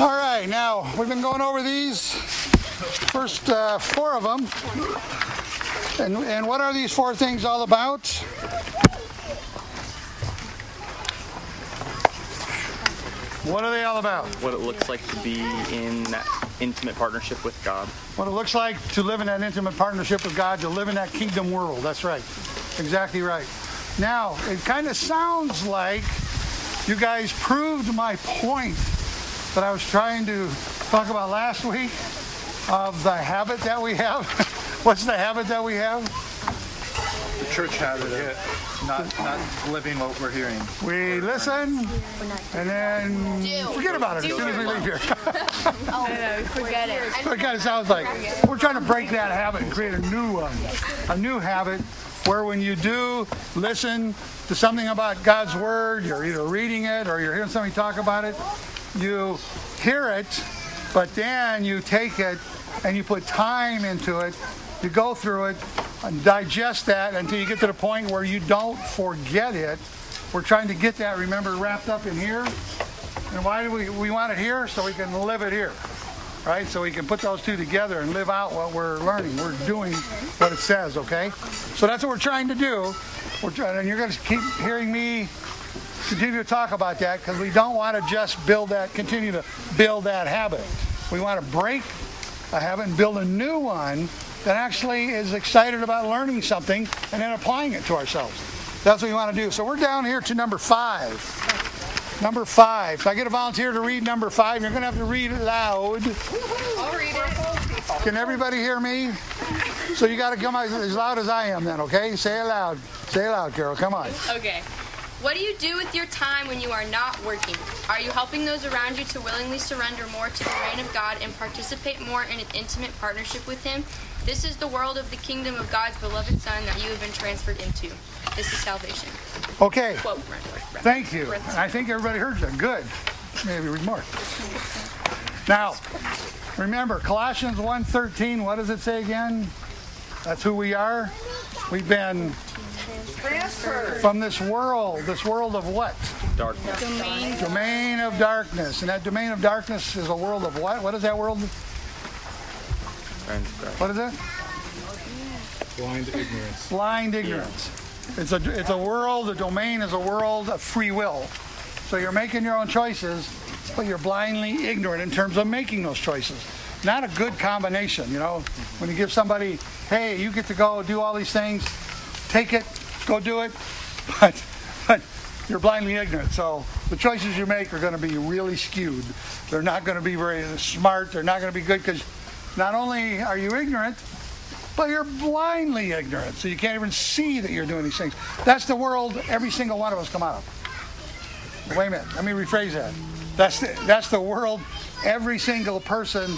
All right, now we've been going over these first uh, four of them. And, and what are these four things all about? What are they all about? What it looks like to be in that intimate partnership with God. What it looks like to live in that intimate partnership with God, to live in that kingdom world. That's right. Exactly right. Now, it kind of sounds like you guys proved my point that I was trying to talk about last week of the habit that we have. What's the habit that we have? The church habit of not, not living what we're hearing. We listen and then forget about it as soon as we leave here. oh, no, Forget it. So it kind of sounds like we're trying to break that habit and create a new one, a new habit where when you do listen to something about God's Word, you're either reading it or you're hearing somebody talk about it, you hear it, but then you take it and you put time into it, you go through it and digest that until you get to the point where you don't forget it. We're trying to get that, remember, wrapped up in here. And why do we, we want it here? So we can live it here right? So we can put those two together and live out what we're learning. We're doing what it says, okay? So that's what we're trying to do. We're trying, and you're going to keep hearing me continue to talk about that because we don't want to just build that, continue to build that habit. We want to break a habit and build a new one that actually is excited about learning something and then applying it to ourselves. That's what we want to do. So we're down here to number five. Number five. If I get a volunteer to read number five, you're going to have to read it loud. I'll read it. Can everybody hear me? So you got to come out as loud as I am then, okay? Say it loud. Say it loud, Carol. Come on. Okay. What do you do with your time when you are not working? Are you helping those around you to willingly surrender more to the reign of God and participate more in an intimate partnership with Him? This is the world of the kingdom of God's beloved Son that you have been transferred into. This is salvation. Okay. Quote. Thank you. I think everybody heard that. Good. Maybe read more. Now, remember Colossians 1:13, what does it say again? That's who we are. We've been Transfer. from this world, this world of what? Darkness. Domain. Domain of darkness. And that domain of darkness is a world of what? What is that world? Transgress. What is it? Blind ignorance. blind ignorance. It's a it's a world. The domain is a world of free will. So you're making your own choices, but you're blindly ignorant in terms of making those choices. Not a good combination, you know. When you give somebody, hey, you get to go do all these things, take it, go do it, but but you're blindly ignorant. So the choices you make are going to be really skewed. They're not going to be very smart. They're not going to be good because not only are you ignorant, but you're blindly ignorant, so you can't even see that you're doing these things. That's the world every single one of us come out of. Wait a minute, let me rephrase that. That's the, that's the world every single person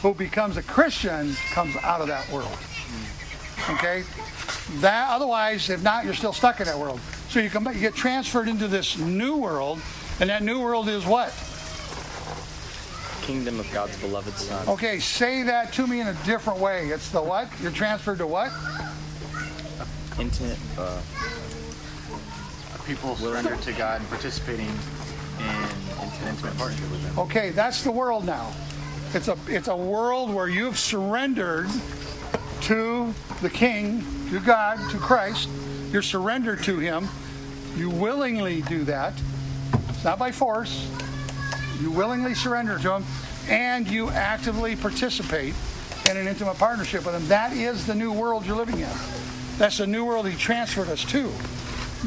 who becomes a Christian comes out of that world. Okay? That otherwise, if not, you're still stuck in that world. So you come back, you get transferred into this new world, and that new world is what? Kingdom of God's beloved Son. Okay, say that to me in a different way. It's the what? You're transferred to what? Intimate. Uh, People surrender to God and participating in into an intimate partnership with Him. Okay, that's the world now. It's a it's a world where you've surrendered to the King, to God, to Christ. your surrender to Him. You willingly do that. It's not by force. You willingly surrender to Him, and you actively participate in an intimate partnership with Him. That is the new world you're living in. That's the new world He transferred us to.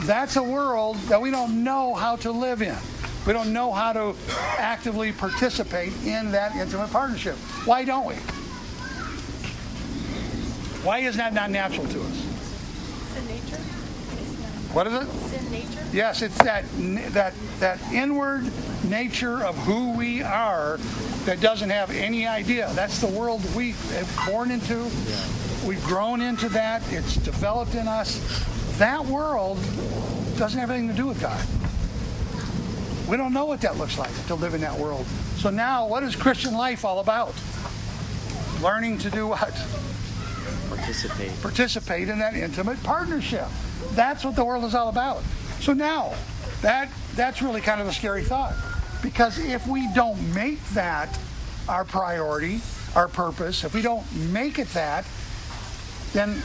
That's a world that we don't know how to live in. We don't know how to actively participate in that intimate partnership. Why don't we? Why is that not natural to us? Sin nature? What is it? Sin nature? Yes, it's that that that inward nature of who we are that doesn't have any idea. That's the world we have born into. We've grown into that. It's developed in us. That world doesn't have anything to do with God. We don't know what that looks like to live in that world. So now, what is Christian life all about? Learning to do what? Participate. participate in that intimate partnership. That's what the world is all about. So now, that that's really kind of a scary thought. Because if we don't make that our priority, our purpose, if we don't make it that, then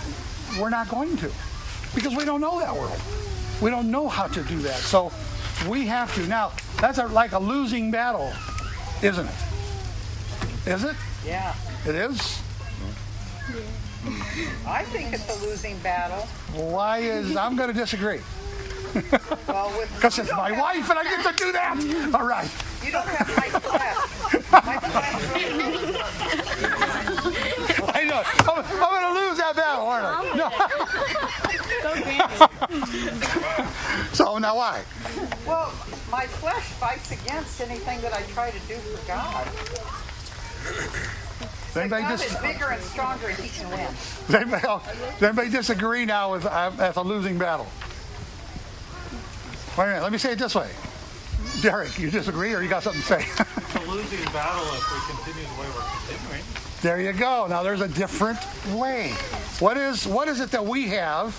we're not going to. Because we don't know that world. We don't know how to do that. So we have to. Now, that's a, like a losing battle, isn't it? Is it? Yeah. It is? I think it's a losing battle. Why is, I'm going to disagree. Well, with Because you it's my have- wife and I get to do that. All right. You don't have my flesh. My flesh really I know. I'm, I'm going to lose that battle, aren't I? No. so now why? Well, my flesh fights against anything that I try to do for God. Does anybody, God dis- is bigger and stronger, and He can win. does anybody, else- does anybody disagree now with uh, that's a losing battle? Wait a minute. Let me say it this way. Derek, you disagree or you got something to say? It's a losing battle if we continue the way we're continuing. There you go. Now there's a different way. What is what is it that we have?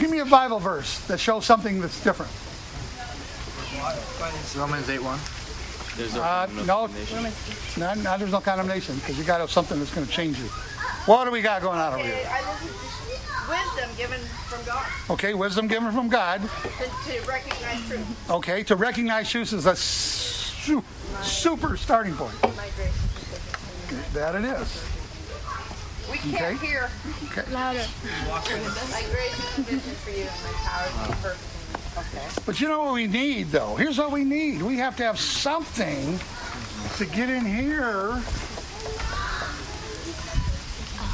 Give me a Bible verse that shows something that's different. Romans 8 1. There's a Uh, no, no, no, there's no condemnation because you got to have something that's going to change you. What do we got going on over here? I wisdom given from God Okay, wisdom given from God. to, to recognize truth. Okay, to recognize truth is a su- super starting point. That it is. We can't Okay. hear. My grace is sufficient for you, and my power is perfect. Okay. But you know what we need, though? Here's what we need. We have to have something to get in here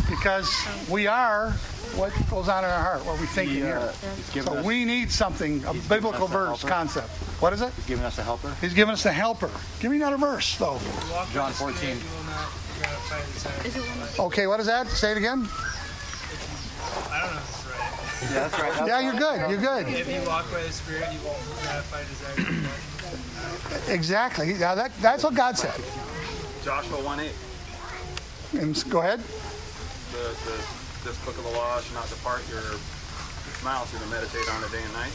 because we are what goes on in our heart, what we think in uh, here. He's So us, we need something, a biblical verse helper. concept. What is it? he's giving us a helper. He's giving us the helper. Give me another verse, though. John 14. Okay, what is that? Say it again. I don't know if it's right. Yeah, that's. Yeah, you're good. You're good. If you walk by the Spirit, you won't gratify desires of the flesh. Exactly. Yeah, that, that's what God said. Joshua 1 8. And go ahead. The, the, this book of the law should not depart your mouth, you're to meditate on it day and night.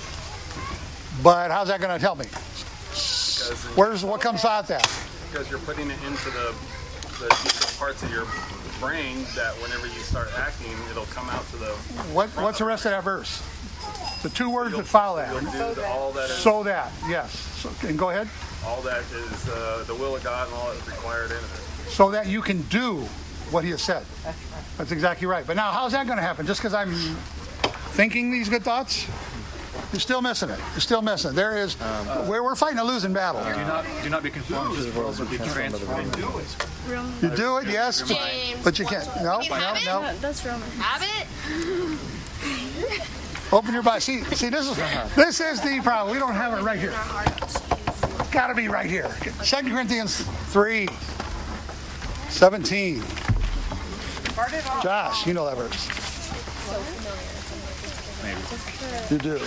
But how's that going to help me? Because, Where's what comes out of that? because you're putting it into the, the deeper parts of your brain that whenever you start acting, it'll come out to the. What What's the rest of that verse? The two words that follow You'll that. do the, all that is So that, yes. So, and go ahead. all that is uh, the will of God and all that is required in it. So that you can do what He has said. That's exactly right. But now, how's that going to happen? Just because I'm thinking these good thoughts? You're still missing it. You're still missing it. There is, um, we're, we're fighting a losing battle. Do not, do not be conformed to the world, but be transformed. You do it, yes, but, James. but you can't. No, no, have it? no. That's Roman. Have it? Open your Bible. See, see, this is uh-huh. this is the problem. We don't have it right here. Got to be right here. Second Corinthians three seventeen. Part it off. Josh, you know that verse. You do. I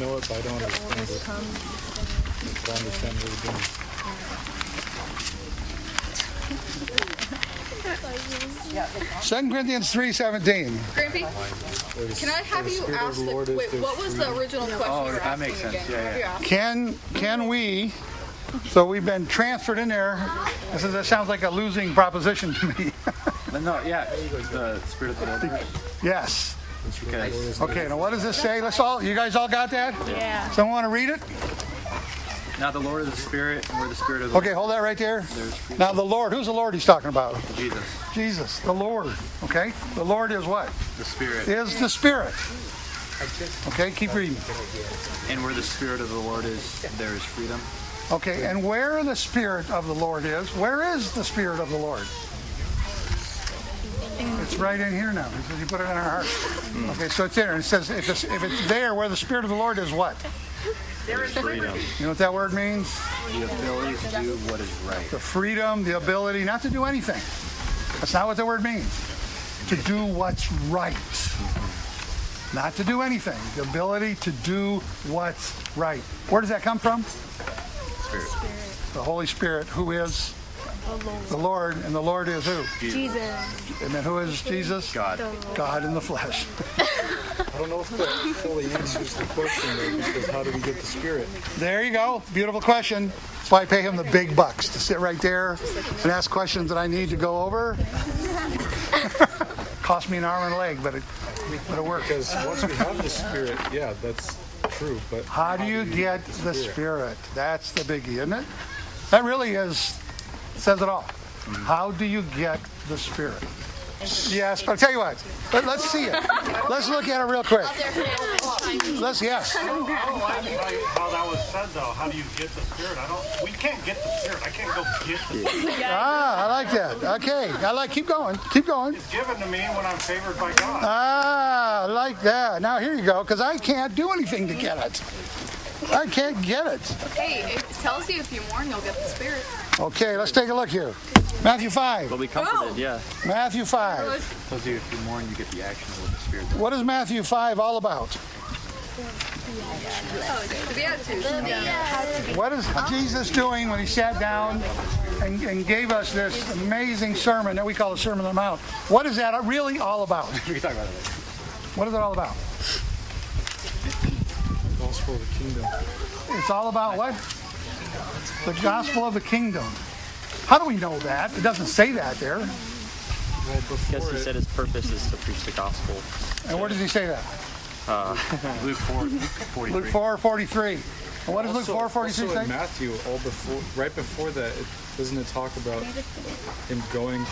know it, but I don't understand it. But I understand what it's doing. Second Corinthians three seventeen. Grampy, can I have you ask the, wait, what was the original question Oh, you were that asking makes sense. again? Yeah, yeah. Yeah. Can can we? So we've been transferred in there. This is, that sounds like a losing proposition to me. But no, yeah, the Spirit of the Lord. yes. Because Okay. Now what does this say? Let's all. You guys all got that? Yeah. Someone want to read it? now the Lord is the Spirit, and we're the Spirit of the Okay, hold that right there. There's freedom. Now the Lord. Who's the Lord he's talking about? Jesus, Jesus, the Lord. Okay? The Lord is what? the Spirit. Is the Spirit. Okay, keep reading. And where the Spirit of the Lord is, there is freedom. Okay, and where the Spirit of the Lord is, where is the Spirit of the Lord? It's right in here now. He says you put it in our heart. Hmm. Okay, so it's there. And it says if it's, if it's there where the Spirit of the Lord is, what? There is Freedom. You know what that word means? The ability to do what is right. The freedom, the ability not to do anything. That's not what the word means. To do what's right. Not to do anything. The ability to do what's right. Where does that come from? Spirit. The Holy Spirit, who is the Lord, and the Lord is who? Jesus. And then who is Jesus? God. God in the flesh. I don't know if that fully answers the question though, because how do we get the Spirit? There you go. Beautiful question. That's why I pay him the big bucks to sit right there and ask questions that I need to go over. Cost me an arm and a leg, but it, but it works. Because once we have the Spirit, yeah, that's true. But How do you get the Spirit? That's the biggie, isn't it? That really is says it all. How do you get the Spirit? Yes, but I'll tell you what. Let, let's see it. Let's look at it real quick. Let's yes. I don't like how that was said though. How do you get the spirit? I don't. We can't get the spirit. I can't go get the spirit. Ah, I like that. Okay, I like. Keep going. Keep going. It's given to me when I'm favored by God. Ah, I like that. Now here you go, because I can't do anything to get it. I can't get it. Hey, it tells you if you mourn, you'll get the spirit. Okay, let's take a look here. Matthew 5. They'll be comforted, yeah. Matthew 5. Tells you if you mourn, you get the action of the Spirit What is Matthew 5 all about? The Beatitudes. What is Jesus doing when he sat down and, and gave us this amazing sermon that we call the Sermon on the Mount? What is that really all about? we can talk about it later. What is it all about? Gospel of the kingdom. It's all about what? The gospel of the kingdom. How do we know that? It doesn't say that there. Well, before Because he it, said his purpose is to preach the gospel. And where does he say that? Uh, Luke 4, 43. Luke 4 43. And what does Luke also, 4 43 also say? in Matthew, all before, right before that, it, doesn't it talk about him going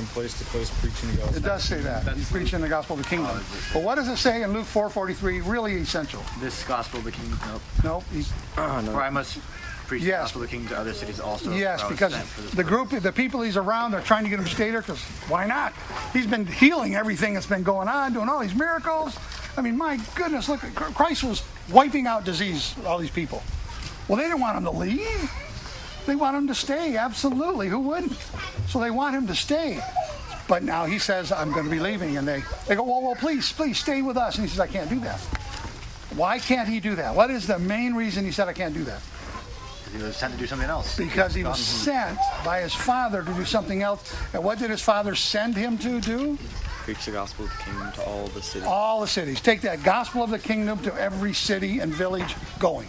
from place to place preaching the gospel? It does say that. He's preaching the gospel of the kingdom. Oh, but what does it say in Luke 4.43, Really essential. This gospel of the kingdom. Nope. No, he's, For I must preach Yes. the gospel of the kingdom to other cities also. yes, for I was because sent for this the group, the people he's around, they're trying to get him to stay there because why not? He's been healing everything that's been going on, doing all these miracles. I mean, my goodness, look, Christ was wiping out disease, all these people. Well, they didn't want him to leave. They want him to stay, absolutely. Who wouldn't? So they want him to stay. But now he says, I'm going to be leaving. And they, they go, well, well, please, please stay with us. And he says, I can't do that. Why can't he do that? What is the main reason he said, I can't do that? He was sent to do something else. Because he was sent by his father to do something else. And what did his father send him to do? preach the gospel of the kingdom to all the cities. All the cities. Take that gospel of the kingdom to every city and village going.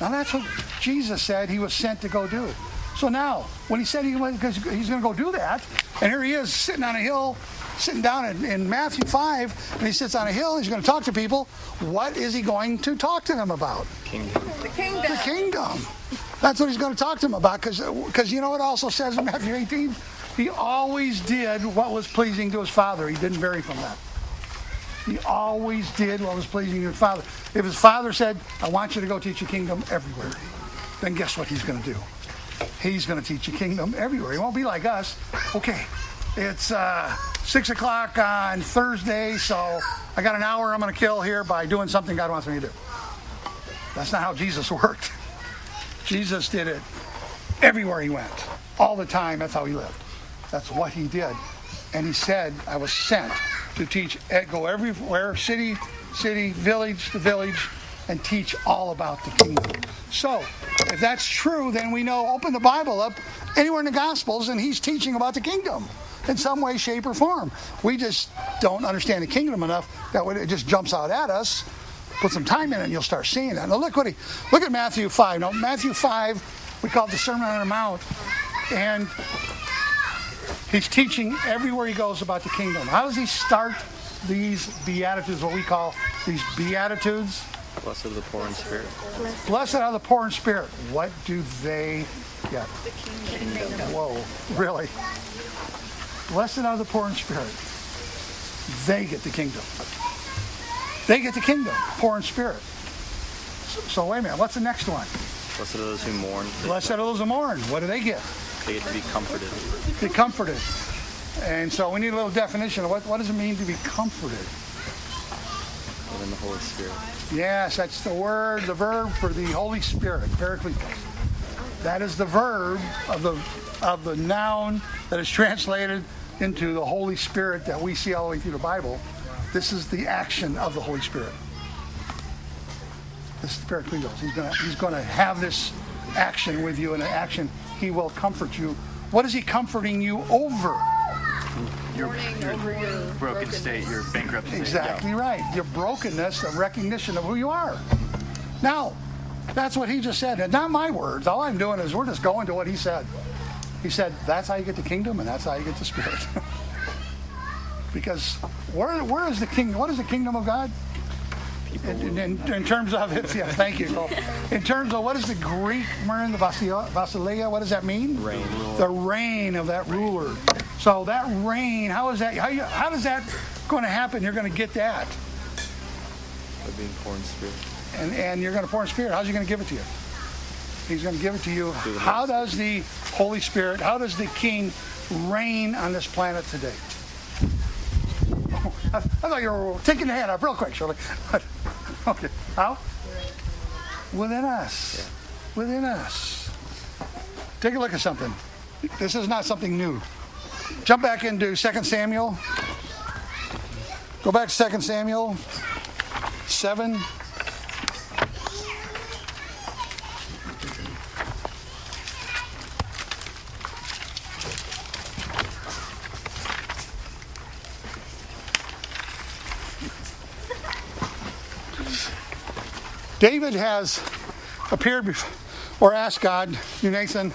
Now that's what Jesus said he was sent to go do. So now, when he said he was, he's going to go do that, and here he is sitting on a hill, sitting down in, in Matthew 5, and he sits on a hill, he's going to talk to people. What is he going to talk to them about? Kingdom. The kingdom. The kingdom. That's what he's going to talk to them about, because you know what it also says in Matthew 18? He always did what was pleasing to his father. He didn't vary from that. He always did what was pleasing to his father. If his father said, I want you to go teach the kingdom everywhere, then guess what he's going to do? He's going to teach the kingdom everywhere. He won't be like us. Okay, it's uh, 6 o'clock on Thursday, so I got an hour I'm going to kill here by doing something God wants me to do. That's not how Jesus worked. Jesus did it everywhere he went, all the time. That's how he lived. That's what he did. And he said, I was sent to teach, go everywhere, city, city, village to village, and teach all about the kingdom. So, if that's true, then we know, open the Bible up anywhere in the Gospels, and he's teaching about the kingdom in some way, shape, or form. We just don't understand the kingdom enough that it just jumps out at us. Put some time in it, and you'll start seeing that. Now, look what he, look at Matthew 5. Now, Matthew 5, we call it the Sermon on the Mount, and He's teaching everywhere he goes about the kingdom. How does he start these beatitudes, what we call these beatitudes? Blessed are the poor in spirit. Blessed are the poor in spirit. What do they get? The kingdom. Whoa, really? Blessed are the poor in spirit. They get the kingdom. They get the kingdom, poor in spirit. So, so wait a minute, what's the next one? Blessed are those who mourn. Blessed are those who mourn. What do they get? They to be comforted. Be comforted. And so we need a little definition of what, what does it mean to be comforted? Within the Holy Spirit. Yes, that's the word, the verb for the Holy Spirit, Paracletos. That is the verb of the of the noun that is translated into the Holy Spirit that we see all the way through the Bible. This is the action of the Holy Spirit. This is Paracletos. He's gonna he's gonna have this action with you, and an action he will comfort you. What is he comforting you over? your, Mourning your your broken state, your bankrupt state. Exactly right. Your brokenness, the recognition of who you are. Now, that's what he just said. And not my words. All I'm doing is we're just going to what he said. He said, that's how you get the kingdom and that's how you get the spirit. because where, where is the kingdom? What is the kingdom of God? In, in, in terms of it, yeah, thank you. Cole. In terms of what is the Greek word, the Basileia, Basileia, what does that mean? Reign. The reign of that ruler. So that reign, how is that? How, you, how does that going to happen? You're going to get that, By being poor in spirit. and and you're going to pour in Spirit. How's He going to give it to you? He's going to give it to you. How does the Holy Spirit? How does the King reign on this planet today? I, I thought you were taking the hand up real quick, Shirley. okay. How? Within us. Within us. Take a look at something. This is not something new. Jump back into 2 Samuel. Go back to 2 Samuel 7. David has appeared before, or asked God, you Nathan,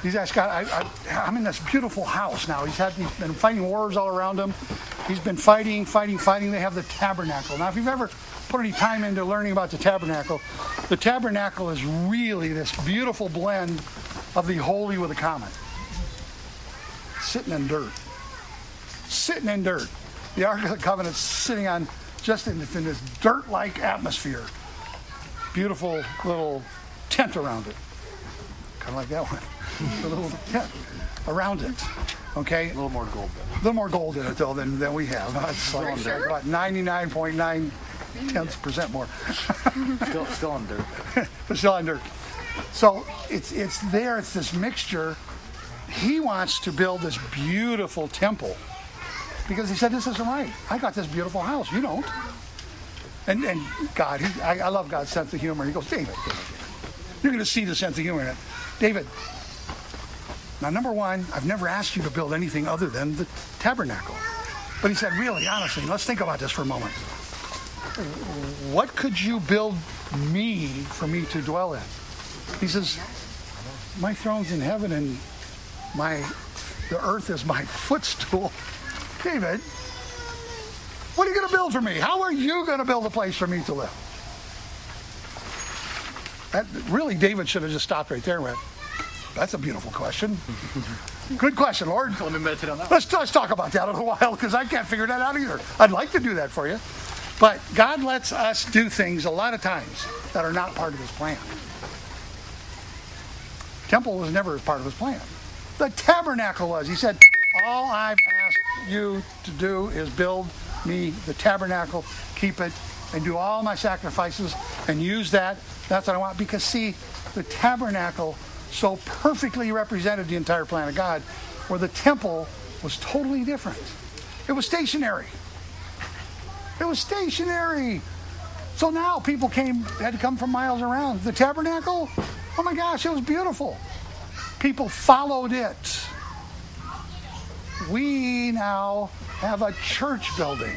he's asked God, I, I'm in this beautiful house now. He's had he's been fighting wars all around him. He's been fighting, fighting, fighting. They have the tabernacle. Now, if you've ever put any time into learning about the tabernacle, the tabernacle is really this beautiful blend of the holy with the common. Sitting in dirt. Sitting in dirt. The Ark of the Covenant sitting on just in, in this dirt-like atmosphere beautiful little tent around it. Kind of like that one. a little tent around it. Okay? A little more gold A little more gold in it, though, than, than we have. It's like, like about 99.9 tenths percent more. Still, still in dirt. but still in dirt. So it's, it's there, it's this mixture. He wants to build this beautiful temple because he said, This isn't right. I got this beautiful house. You don't. And, and God, he, I, I love God's sense of humor. He goes, David, you're going to see the sense of humor in it. David, now, number one, I've never asked you to build anything other than the tabernacle. But he said, really, honestly, let's think about this for a moment. What could you build me for me to dwell in? He says, my throne's in heaven and my the earth is my footstool. David, what are you going to build for me? How are you going to build a place for me to live? That, really, David should have just stopped right there and went, that's a beautiful question. Good question, Lord. Let me meditate on that. Let's, let's talk about that in a while because I can't figure that out either. I'd like to do that for you. But God lets us do things a lot of times that are not part of his plan. Temple was never part of his plan. The tabernacle was. He said, All I've asked you to do is build me the tabernacle, keep it, and do all my sacrifices and use that. That's what I want. Because, see, the tabernacle so perfectly represented the entire plan of God, where the temple was totally different. It was stationary. It was stationary. So now people came had to come from miles around. The tabernacle, oh my gosh, it was beautiful. People followed it. We now have a church building,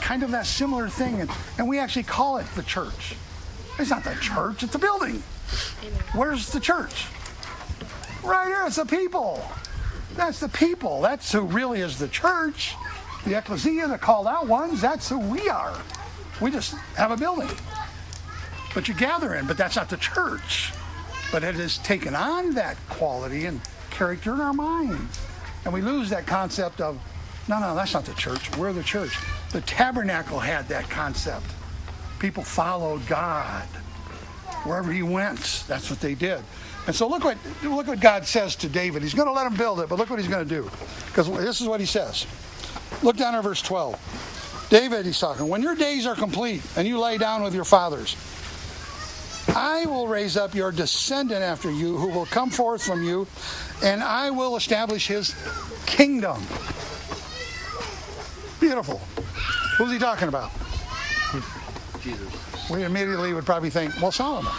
kind of that similar thing, and, we actually call it the church. It's not the church, it's a building. Where's the church? Right here, it's the people. That's the people. That's who really is the church. The ecclesia, the called out ones, that's who we are. We just have a building. But you gather in, but that's not the church. But it has taken on that quality and character in our minds. And we lose that concept of, no, no, that's not the church. We're the church. The tabernacle had that concept. People followed God. Wherever he went, that's what they did. And so look what look what God says to David. He's going to let him build it, but look what he's going to do. Because this is what he says. Look down at verse 12. David, he's talking, when your days are complete and you lay down with your fathers, I will raise up your descendant after you who will come forth from you, and I will establish his kingdom. Beautiful. Who's he talking about? Jesus. We immediately would probably think, well, Solomon.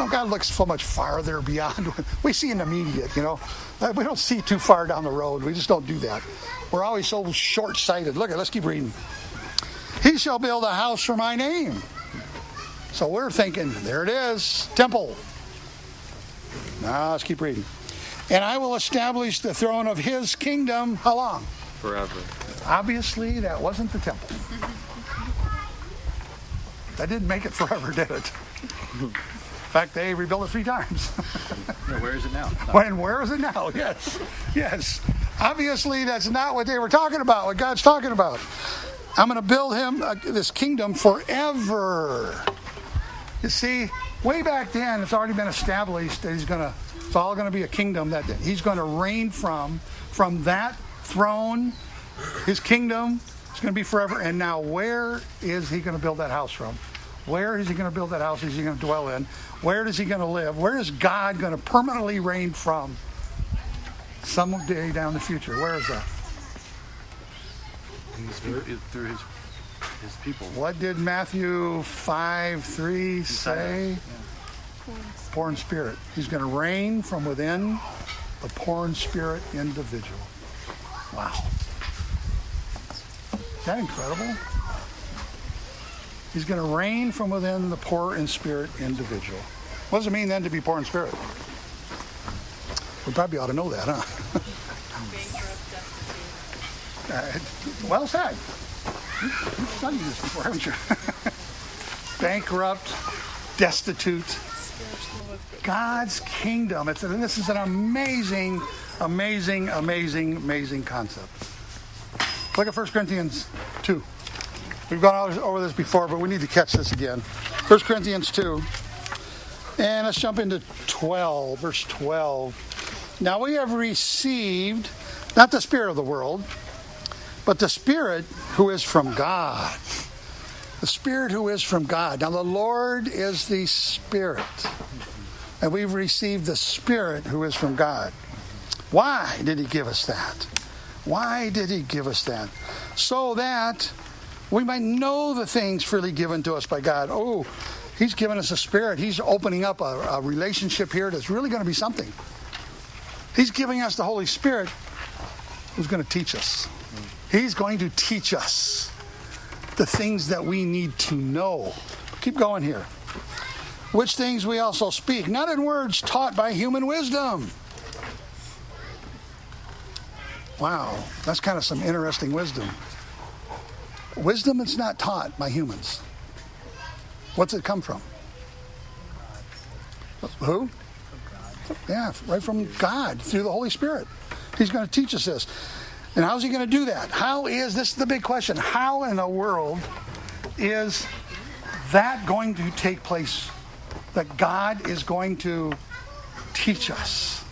Oh, God looks so much farther beyond. We see an immediate, you know. Uh, we don't see too far down the road. We just don't do that. We're always so short sighted. Look at, let's keep reading. He shall build a house for my name. So we're thinking, there it is, temple. Now let's keep reading. And I will establish the throne of his kingdom. How long? Forever. Obviously, that wasn't the temple. That didn't make it forever, did it? In fact, they rebuilt it three times. Yeah, where is it now? When where is it now? Yes, yes. Obviously, that's not what they were talking about. What God's talking about. I'm going to build him uh, this kingdom forever. You see, way back then, it's already been established that he's going to. It's all going to be a kingdom that he's going to reign from. From that throne, his kingdom is going to be forever. And now, where is he going to build that house from? Where is he going to build that house? Is he going to dwell in? Where is he going to live? Where is God going to permanently reign from? Someday down the future. Where is that? Through, through his his people. What did Matthew 5 3 say? Poor in spirit. He's going to reign from within the poor in spirit individual. Wow. Is that incredible? He's going to reign from within the poor in spirit individual. What does it mean then to be poor in spirit? We probably ought to know that, huh? Uh, well said. You've studied this before, haven't you? Bankrupt, destitute. God's kingdom. It's, this is an amazing, amazing, amazing, amazing concept. Look at 1 Corinthians 2. We've gone over this before, but we need to catch this again. 1 Corinthians 2. And let's jump into 12, verse 12. Now we have received not the spirit of the world, but the Spirit who is from God. The Spirit who is from God. Now, the Lord is the Spirit. And we've received the Spirit who is from God. Why did He give us that? Why did He give us that? So that we might know the things freely given to us by God. Oh, He's given us a Spirit. He's opening up a, a relationship here that's really going to be something. He's giving us the Holy Spirit who's going to teach us. He's going to teach us the things that we need to know. Keep going here. Which things we also speak, not in words taught by human wisdom. Wow, that's kind of some interesting wisdom. Wisdom is not taught by humans. What's it come from? Who? Yeah, right from God through the Holy Spirit. He's going to teach us this. And how's he going to do that? How is this is the big question? How in the world is that going to take place? That God is going to teach us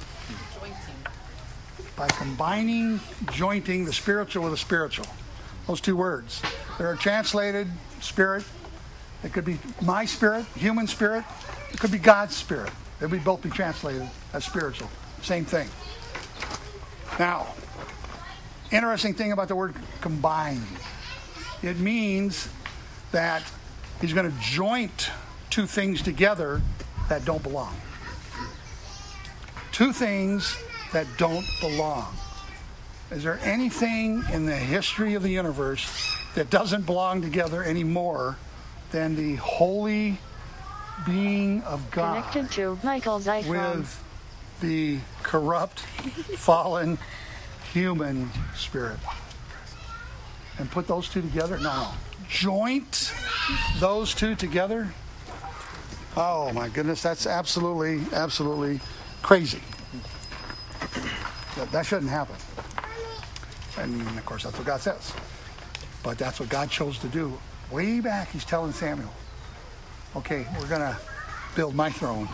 by combining, jointing the spiritual with the spiritual. Those two words. They're translated spirit. It could be my spirit, human spirit. It could be God's spirit. They would both be translated as spiritual. Same thing. Now, interesting thing about the word combine. It means that he's going to joint two things together that don't belong. Two things that don't belong. Is there anything in the history of the universe that doesn't belong together anymore than the holy being of God Connected to Michael's iPhone. with the corrupt, fallen human spirit. And put those two together? No. Joint those two together? Oh my goodness, that's absolutely, absolutely crazy. That, that shouldn't happen. And of course, that's what God says. But that's what God chose to do. Way back, He's telling Samuel, okay, we're going to build my throne.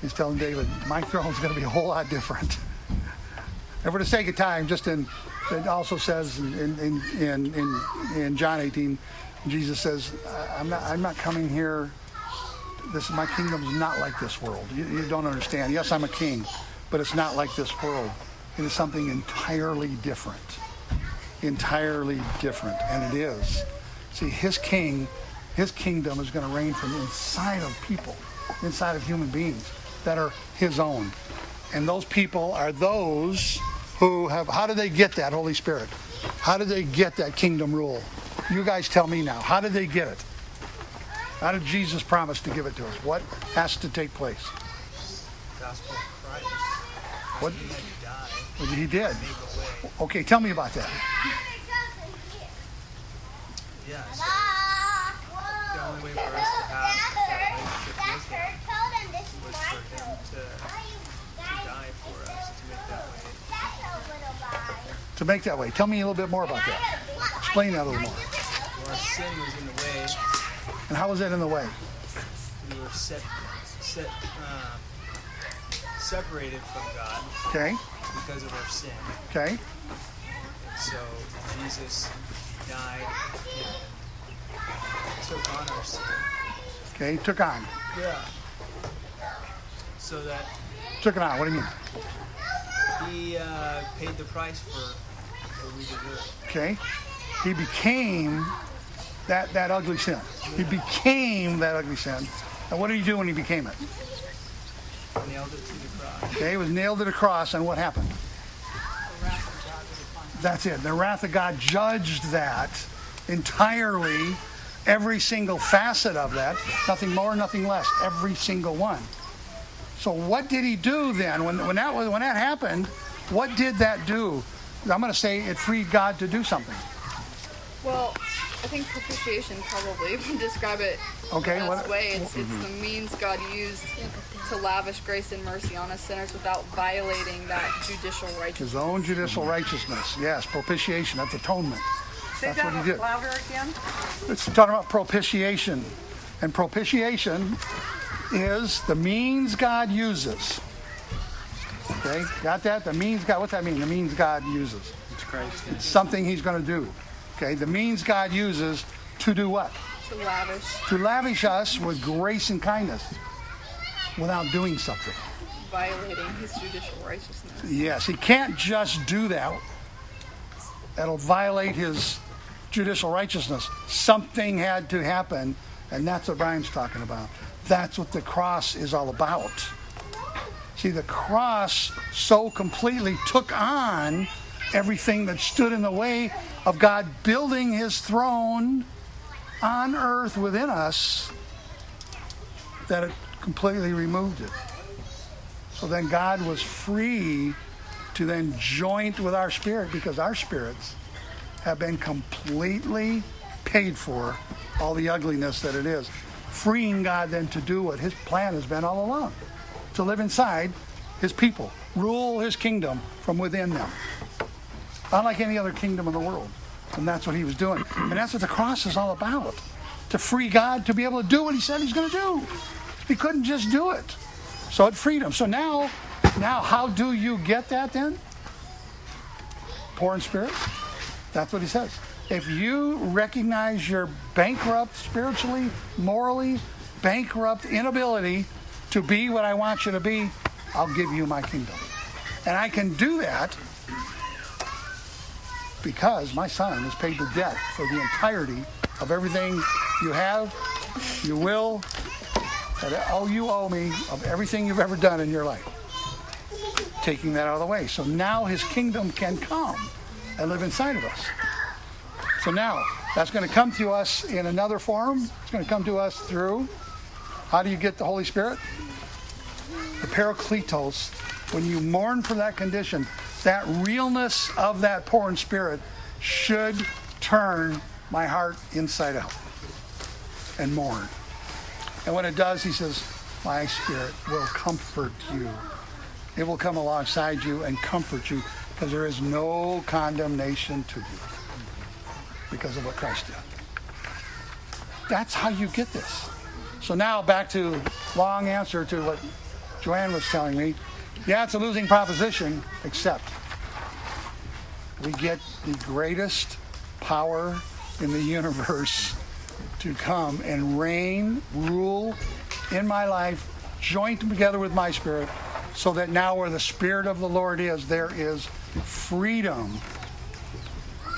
He's telling David, my throne's going to be a whole lot different. And for the sake of time, just in, it also says in, in, in, in, in John 18, Jesus says, I'm not, I'm not coming here. This my kingdom is not like this world. You, you don't understand. Yes, I'm a king, but it's not like this world. It is something entirely different. Entirely different. And it is. See, his king, his kingdom is going to reign from inside of people. inside of human beings that are His own. And those people are those who have, how do they get that Holy Spirit? How did they get that kingdom rule? You guys tell me now. How did they get it? How did Jesus promise to give it to us? What has to take place? Gospel of Christ. What? He had die. He did. Okay, tell me about that. Yeah. The only to make that way. Tell me a little bit more about that. Explain that a little more. Well, our sin was in the way. And how was that in the way? We were set, set, uh, separated from God. Okay. Because of our sin. Okay. So Jesus died and took on our sin. Okay, took on. Yeah. So that Took it on. What do you mean? he uh, paid the price for what we deserve. Okay. He became that, that ugly sin. He became that ugly sin. And what did he do when he became it? Nailed it to the cross. Okay, he was nailed to the cross, and what happened? That's it. The wrath of God judged that entirely, every single facet of that, nothing more, nothing less, every single one. So what did he do then when, when that was when that happened? What did that do? I'm going to say it freed God to do something. Well, I think propitiation probably would describe it Okay, the best what- way. It's, it's Mhm. the means God used to lavish grace and mercy on us sinners without violating that judicial righteousness. His own judicial righteousness. Yes, propitiation. That's atonement. Say That's that what he did. louder again. It's talking about propitiation. And propitiation is the means God uses. Okay, got that? The means God, what's that mean? The means God uses. It's Christ. It's something He's going to do. Okay, the means God uses to do what? To lavish. To lavish us with grace and kindness without doing something. Violating his judicial righteousness. Yes, He can't just do that. That'll violate His judicial righteousness. Something had to happen, and that's what Brian's talking about. That's what the cross is all about. See, the cross so completely took on everything that stood in the way of God building his throne on earth within us that it completely removed it. So then God was free to then joint with our spirit because our spirits have been completely paid for all the ugliness that it is. Freeing God then to do what his plan has been all along to live inside his people, rule his kingdom from within them. Unlike any other kingdom in the world. And that's what he was doing. And that's what the cross is all about. To free God to be able to do what he said he's going to do. He couldn't just do it. So it freed him. So now, now how do you get that then? Poor in spirit? That's what he says. If you recognize your bankrupt spiritually, morally, bankrupt inability to be what I want you to be, I'll give you my kingdom. And I can do that because my son has paid the debt for the entirety of everything you have, you will, and all you owe me of everything you've ever done in your life. Taking that out of the way. So now his kingdom can come and live inside of us. So now that's going to come to us in another form. It's going to come to us through how do you get the Holy Spirit? The Paracletos. When you mourn for that condition, that realness of that poor in spirit should turn my heart inside out and mourn. And when it does, he says, My spirit will comfort you. It will come alongside you and comfort you because there is no condemnation to you because of what Christ did. That's how you get this. So now back to long answer to what Joanne was telling me. Yeah, it's a losing proposition, except we get the greatest power in the universe to come and reign, rule in my life, joint together with my spirit, so that now where the spirit of the Lord is, there is freedom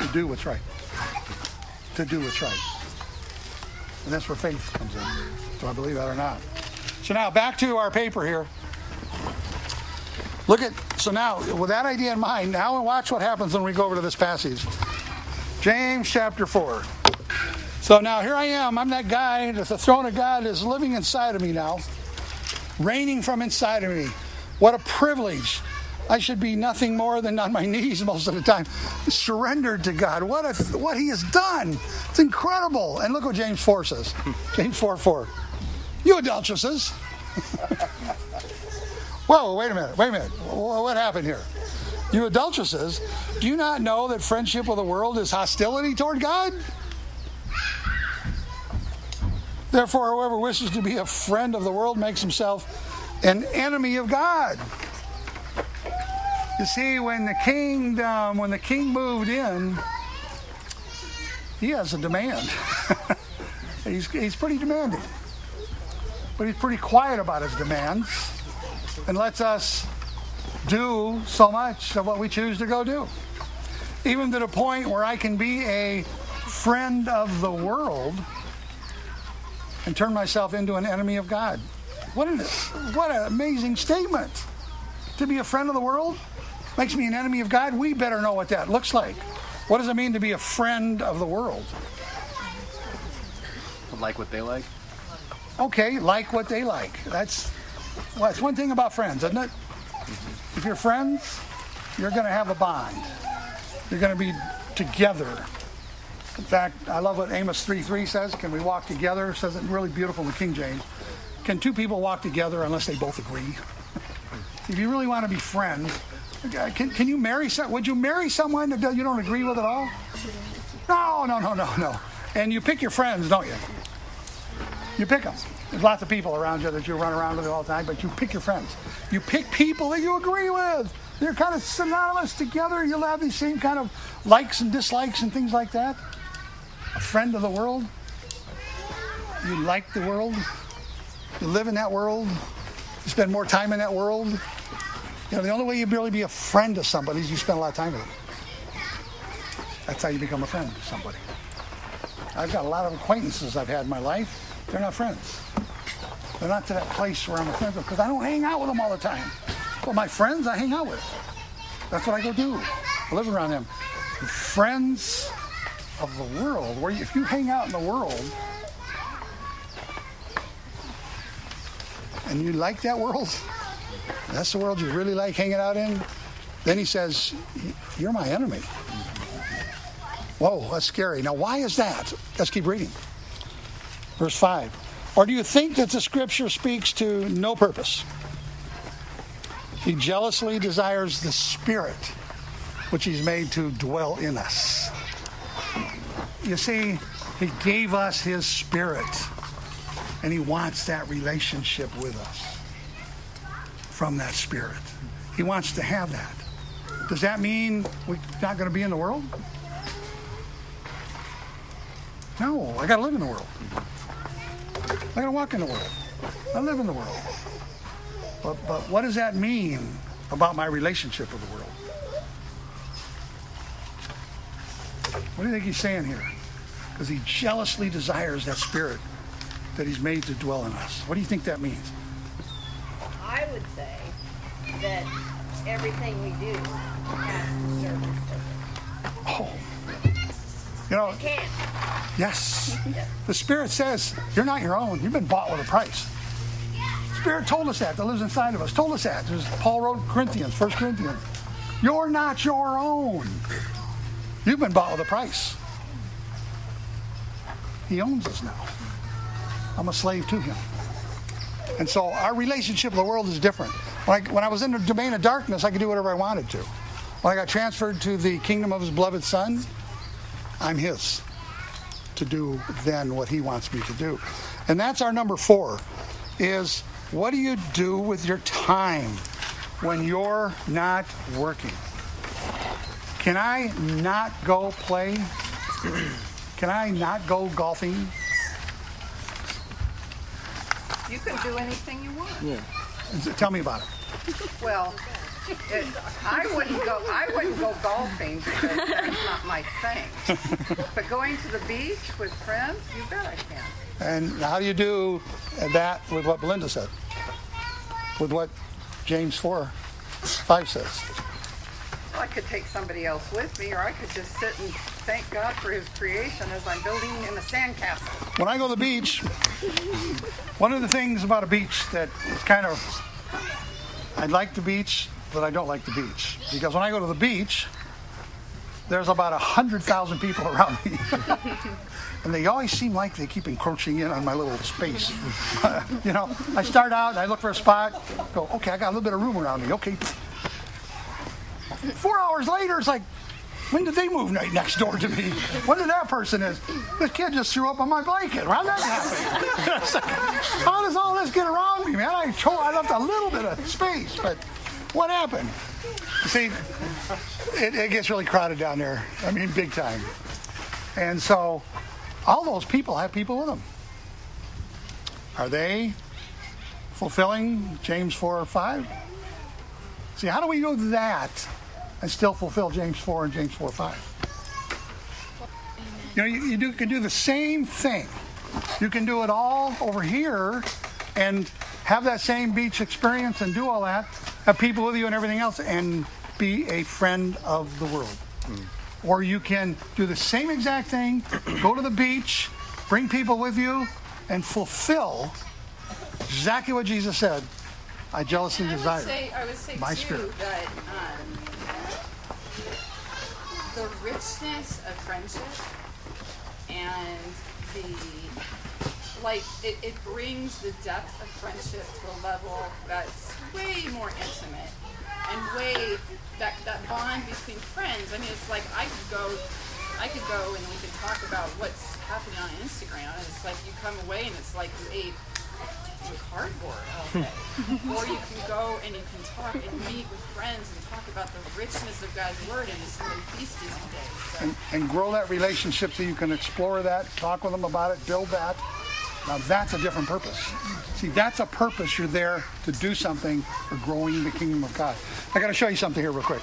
to do what's right. To do what's right. And that's where faith comes in. Do I believe that or not? So now back to our paper here. Look at, so now with that idea in mind, now watch what happens when we go over to this passage. James chapter 4. So now here I am. I'm that guy that the throne of God is living inside of me now, reigning from inside of me. What a privilege. I should be nothing more than on my knees most of the time, surrendered to God. What a, what He has done! It's incredible. And look what James 4 says. James 4 4. You adulteresses. Whoa, wait a minute, wait a minute. What happened here? You adulteresses, do you not know that friendship with the world is hostility toward God? Therefore, whoever wishes to be a friend of the world makes himself an enemy of God. You see, when the kingdom, when the king moved in, he has a demand. he's, he's pretty demanding. But he's pretty quiet about his demands and lets us do so much of what we choose to go do. Even to the point where I can be a friend of the world and turn myself into an enemy of God. What an, what an amazing statement. To be a friend of the world makes me an enemy of God. We better know what that looks like. What does it mean to be a friend of the world? Like what they like? Okay, like what they like. That's well, that's one thing about friends, isn't it? If you're friends, you're going to have a bond. You're going to be together. In fact, I love what Amos 3:3 says. Can we walk together? It says it really beautiful in the King James. Can two people walk together unless they both agree? if you really want to be friends, uh, can, can you marry would you marry someone that you don't agree with at all? No, no, no, no, no. And you pick your friends, don't you? You pick them. There's lots of people around you that you run around with all the time, but you pick your friends. You pick people that you agree with. They're kind of synonymous together. You'll have these same kind of likes and dislikes and things like that. A friend of the world. You like the world. You live in that world. You spend more time in that world. You know, the only way you really be a friend to somebody is you spend a lot of time with them. That's how you become a friend to somebody. I've got a lot of acquaintances I've had in my life. They're not friends. They're not to that place where I'm a friend because I don't hang out with them all the time. But my friends, I hang out with. That's what I go do. I live around them. The friends of the world, where if you hang out in the world and you like that world, that's the world you really like hanging out in, then he says, You're my enemy. Whoa, that's scary. Now, why is that? Let's keep reading. Verse 5. Or do you think that the scripture speaks to no purpose? He jealously desires the spirit which he's made to dwell in us. You see, he gave us his spirit, and he wants that relationship with us from that spirit. He wants to have that. Does that mean we're not going to be in the world? No, I got to live in the world. I gotta walk in the world. I live in the world. But, but what does that mean about my relationship with the world? What do you think he's saying here? Because he jealously desires that spirit that he's made to dwell in us. What do you think that means? I would say that everything we do has to serve his purpose. Oh. You know, it can. Yes. The Spirit says, You're not your own. You've been bought with a price. Spirit told us that, that lives inside of us. Told us that. There's, Paul wrote Corinthians, First Corinthians. You're not your own. You've been bought with a price. He owns us now. I'm a slave to him. And so our relationship with the world is different. When I, when I was in the domain of darkness, I could do whatever I wanted to. When I got transferred to the kingdom of his beloved son, I'm his to do then what he wants me to do. And that's our number four is what do you do with your time when you're not working? Can I not go play? Can I not go golfing? You can do anything you want. Yeah. Tell me about it. Well, it, I wouldn't go. I wouldn't go golfing because that's not my thing. but going to the beach with friends, you bet I can. And how do you do that with what Belinda said? With what James 4 5 says? I could take somebody else with me, or I could just sit and thank God for His creation as I'm building in a sandcastle. When I go to the beach, one of the things about a beach that is kind of, I like the beach, but I don't like the beach. Because when I go to the beach, there's about 100,000 people around me. and they always seem like they keep encroaching in on my little space. you know, I start out and I look for a spot, go, okay, I got a little bit of room around me. Okay. Four hours later, it's like, when did they move right next door to me? When did that person is? This kid just threw up on my blanket. How that happen? how does all this get around me, man? I, told, I left a little bit of space, but what happened? See, it, it gets really crowded down there. I mean, big time. And so, all those people have people with them. Are they fulfilling James 4 or 5? See, how do we do that and still fulfill James 4 and James 4 5? You know, you, you do, can do the same thing. You can do it all over here and have that same beach experience and do all that, have people with you and everything else, and be a friend of the world. Or you can do the same exact thing, go to the beach, bring people with you, and fulfill exactly what Jesus said. I jealously I would desire say, I would say my too spirit. that um, the richness of friendship and the like it, it brings the depth of friendship to a level that's way more intimate and way that that bond between friends. I mean, it's like I could go, I could go and we could talk about what's happening on Instagram, and it's like you come away and it's like you ate cardboard all day. or you can go and you can talk and meet with friends and talk about the richness of God's word and it's really feasting all day. So. and, and grow that relationship so you can explore that, talk with them about it, build that. Now that's a different purpose. See, that's a purpose. You're there to do something for growing the kingdom of God. I got to show you something here real quick.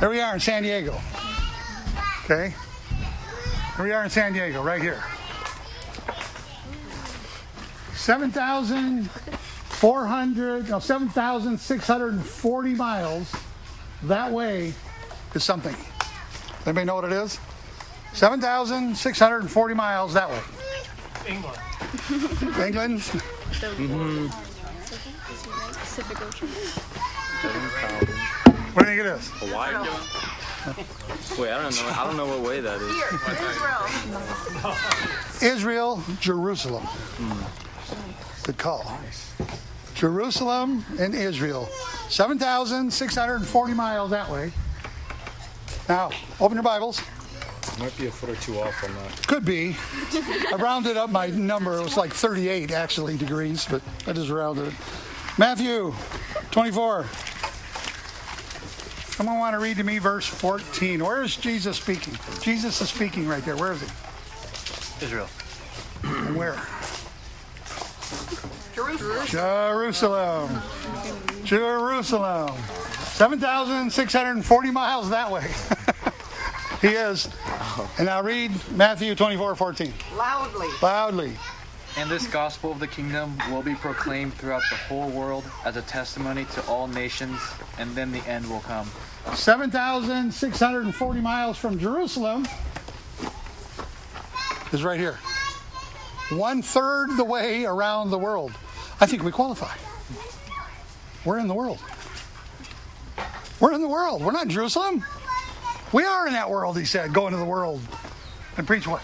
Here we are in San Diego. Okay? Here we are in San Diego, right here. 7,400, no, 7,640 miles that way is something. Anybody know what it is? 7,640 miles that way. England. England? Mm-hmm. Pacific Ocean. What do you think it is? Hawaii? Wait, I don't know. I don't know what way that is. Israel, Jerusalem. Good call. Jerusalem and Israel. 7,640 miles that way. Now, open your Bibles. Might be a foot or two off on that. Could be. I rounded up my number. It was like 38 actually degrees, but I just rounded it. Matthew 24. Someone want to read to me verse 14. Where is Jesus speaking? Jesus is speaking right there. Where is he? Israel. And where? Jerusalem. Jerusalem. Jerusalem. 7,640 miles that way. he is. And now read Matthew 24 14. Loudly. Loudly. And this gospel of the kingdom will be proclaimed throughout the whole world as a testimony to all nations, and then the end will come. 7,640 miles from Jerusalem is right here. One third the way around the world. I think we qualify. We're in the world. We're in the world. We're not in Jerusalem. We are in that world, he said. Go into the world and preach what?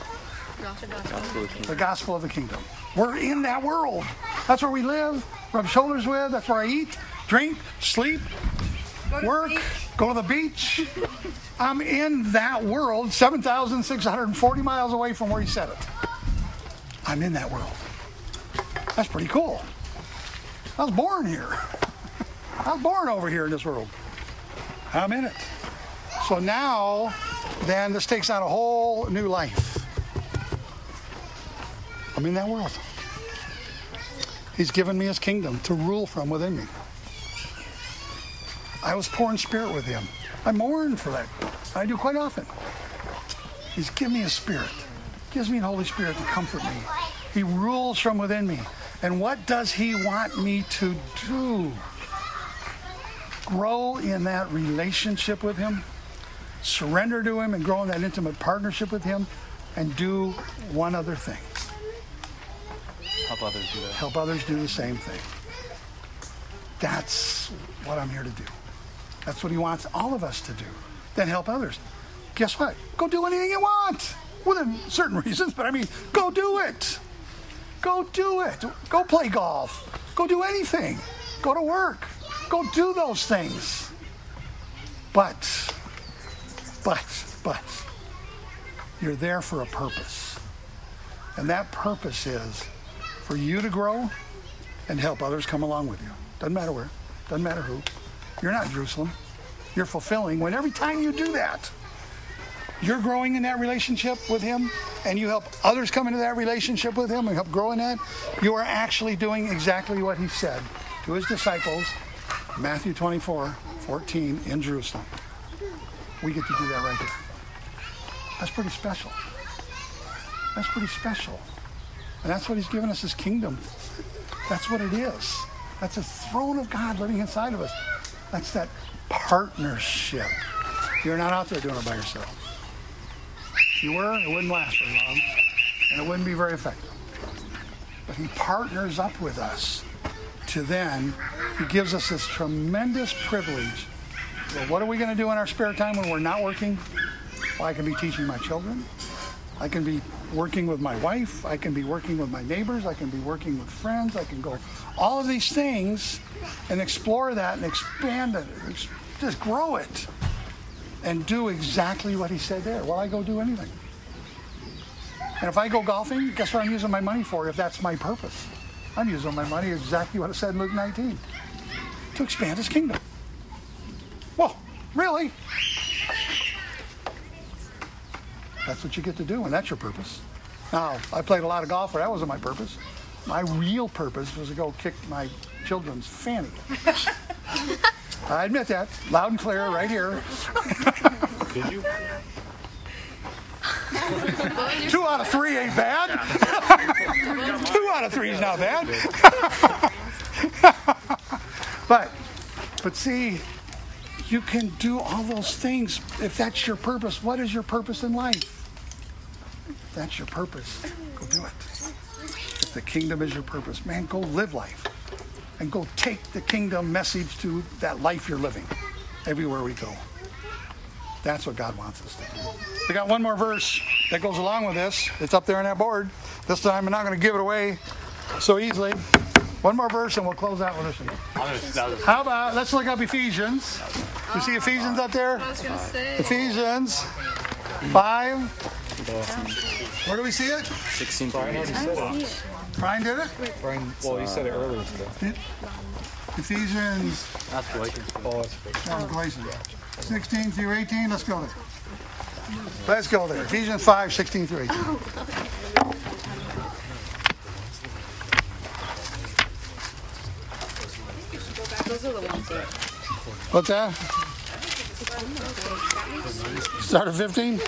The gospel of the kingdom. We're in that world. That's where we live, rub shoulders with. That's where I eat, drink, sleep, work, go to the beach. I'm in that world, 7,640 miles away from where he said it. I'm in that world. That's pretty cool. I was born here. I was born over here in this world. I'm in it. So now, then, this takes on a whole new life. I'm in that world. He's given me his kingdom to rule from within me. I was poor in spirit with him. I mourn for that. I do quite often. He's given me his spirit. gives me the Holy Spirit to comfort me. He rules from within me. And what does He want me to do? Grow in that relationship with Him, surrender to Him, and grow in that intimate partnership with Him, and do one other thing Help others do that. help others do the same thing. That's what I'm here to do. That's what he wants all of us to do. Then help others. Guess what? Go do anything you want. Within certain reasons, but I mean, go do it. Go do it. Go play golf. Go do anything. Go to work. Go do those things. But, but, but, you're there for a purpose. And that purpose is for you to grow and help others come along with you. Doesn't matter where, doesn't matter who. You're not Jerusalem. You're fulfilling when every time you do that, you're growing in that relationship with Him and you help others come into that relationship with Him and help grow in that, you are actually doing exactly what He said to His disciples, Matthew 24, 14, in Jerusalem. We get to do that right there. That's pretty special. That's pretty special. And that's what He's given us His kingdom. That's what it is. That's a throne of God living inside of us. That's that partnership. You're not out there doing it by yourself. If you were, it wouldn't last very long, and it wouldn't be very effective. But He partners up with us to then, He gives us this tremendous privilege. Well, what are we going to do in our spare time when we're not working? Well, I can be teaching my children. I can be working with my wife. I can be working with my neighbors. I can be working with friends. I can go all of these things and explore that and expand it. Just grow it and do exactly what he said there. Well, I go do anything. And if I go golfing, guess what I'm using my money for if that's my purpose? I'm using my money exactly what it said in Luke 19 to expand his kingdom. Well, really? That's what you get to do, and that's your purpose. Now, I played a lot of golf, but that wasn't my purpose. My real purpose was to go kick my children's fanny. I admit that, loud and clear, right here. Did you? Two out of three ain't bad. Two out of three is not bad. but, but see, you can do all those things if that's your purpose. What is your purpose in life? If that's your purpose, go do it. If the kingdom is your purpose, man, go live life and go take the kingdom message to that life you're living everywhere we go. That's what God wants us to do. We got one more verse that goes along with this. It's up there on that board. This time I'm not going to give it away so easily. One more verse and we'll close out with this. How about, let's look up Ephesians. You see Ephesians up there? I was gonna say. Ephesians 5. Where do we see it? 16 Brian already said it. Brian did it? Brian, well, he said it earlier today. Ephesians That's Galatians. Oh, that's That oh, Galatians. 16 through 18, let's go there. Let's go there. Ephesians 5, 16 through 18. Those are the ones that. What's that? Start at 15?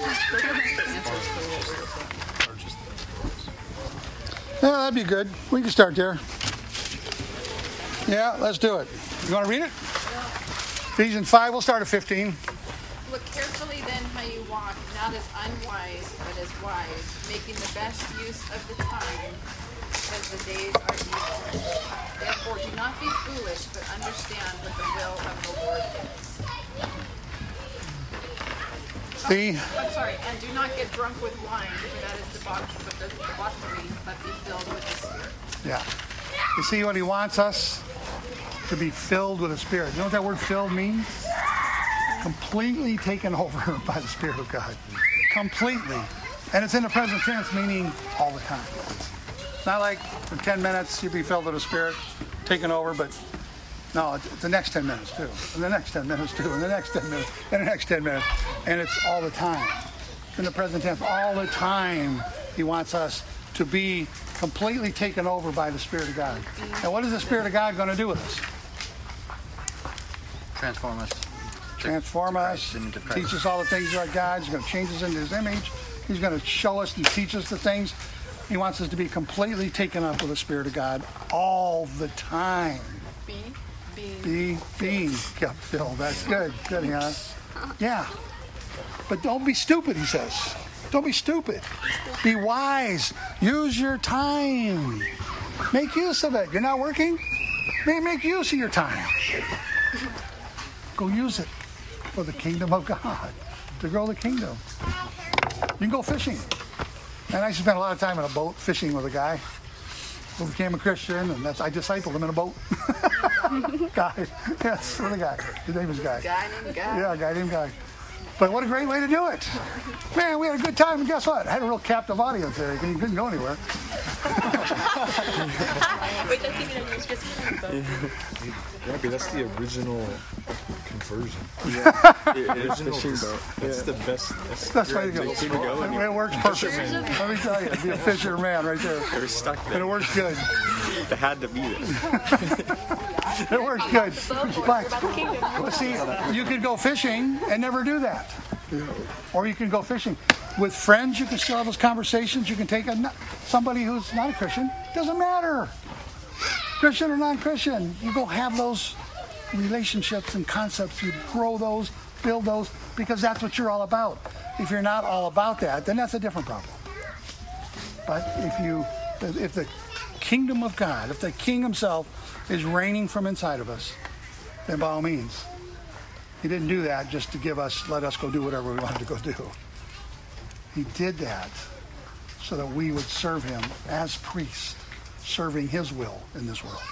Yeah, that'd be good. We can start there. Yeah, let's do it. You want to read it? Ephesians 5, we'll start at 15. Look carefully then walk, not as unwise, but as wise, making the best use of the time, as the days are evil. Therefore, do not be foolish, but understand what the will of the Lord is. See? I'm sorry, and do not get drunk with wine, for that is debauch, but debauchery, but be filled with the Spirit. Yeah. You see what he wants us? To be filled with the Spirit. You know what that word filled means? Completely taken over by the Spirit of God. Completely. And it's in the present tense, meaning all the time. It's not like for 10 minutes you'd be filled with the Spirit, taken over, but no, it's the next 10 minutes too. And the next 10 minutes too. And the next 10 minutes. And the next 10 minutes. And it's all the time. In the present tense. All the time he wants us to be completely taken over by the Spirit of God. And what is the Spirit of God going to do with us? Transform us. Transform us, into Christ. teach us all the things about God. He's going to change us into his image. He's going to show us and teach us the things. He wants us to be completely taken up with the Spirit of God all the time. Be, be. Be, being kept filled. That's good. Good, Hannah. Yeah. But don't be stupid, he says. Don't be stupid. Be wise. Use your time. Make use of it. You're not working? Make, make use of your time. Go use it for the kingdom of God, to grow the kingdom. You can go fishing. And I spent a lot of time in a boat fishing with a guy who became a Christian, and that's I discipled him in a boat. guy, yes, what a guy. His name is Guy. Guy named Guy. Yeah, a guy named Guy. But what a great way to do it. Man, we had a good time, and guess what? I had a real captive audience there. You couldn't go anywhere. Wait, that's even a just Yeah, but that's the original conversion. Yeah. original, Fishing boat. That's Yeah. the best. That's, That's your way to go. idea. It, it works perfectly. Let me tell you, be a fisherman right there. They were stuck there. And there. it works good. They had to be there. It works good. But see, you could go fishing and never do that. Or you can go fishing. With friends, you can still have those conversations. You can take a, somebody who's not a Christian. Doesn't matter. Christian or non-Christian. You go have those relationships and concepts. You grow those, build those, because that's what you're all about. If you're not all about that, then that's a different problem. But if you, if the kingdom of God, if the King Himself is reigning from inside of us, then by all means, He didn't do that just to give us, let us go do whatever we wanted to go do. He did that so that we would serve Him as priests, serving His will in this world.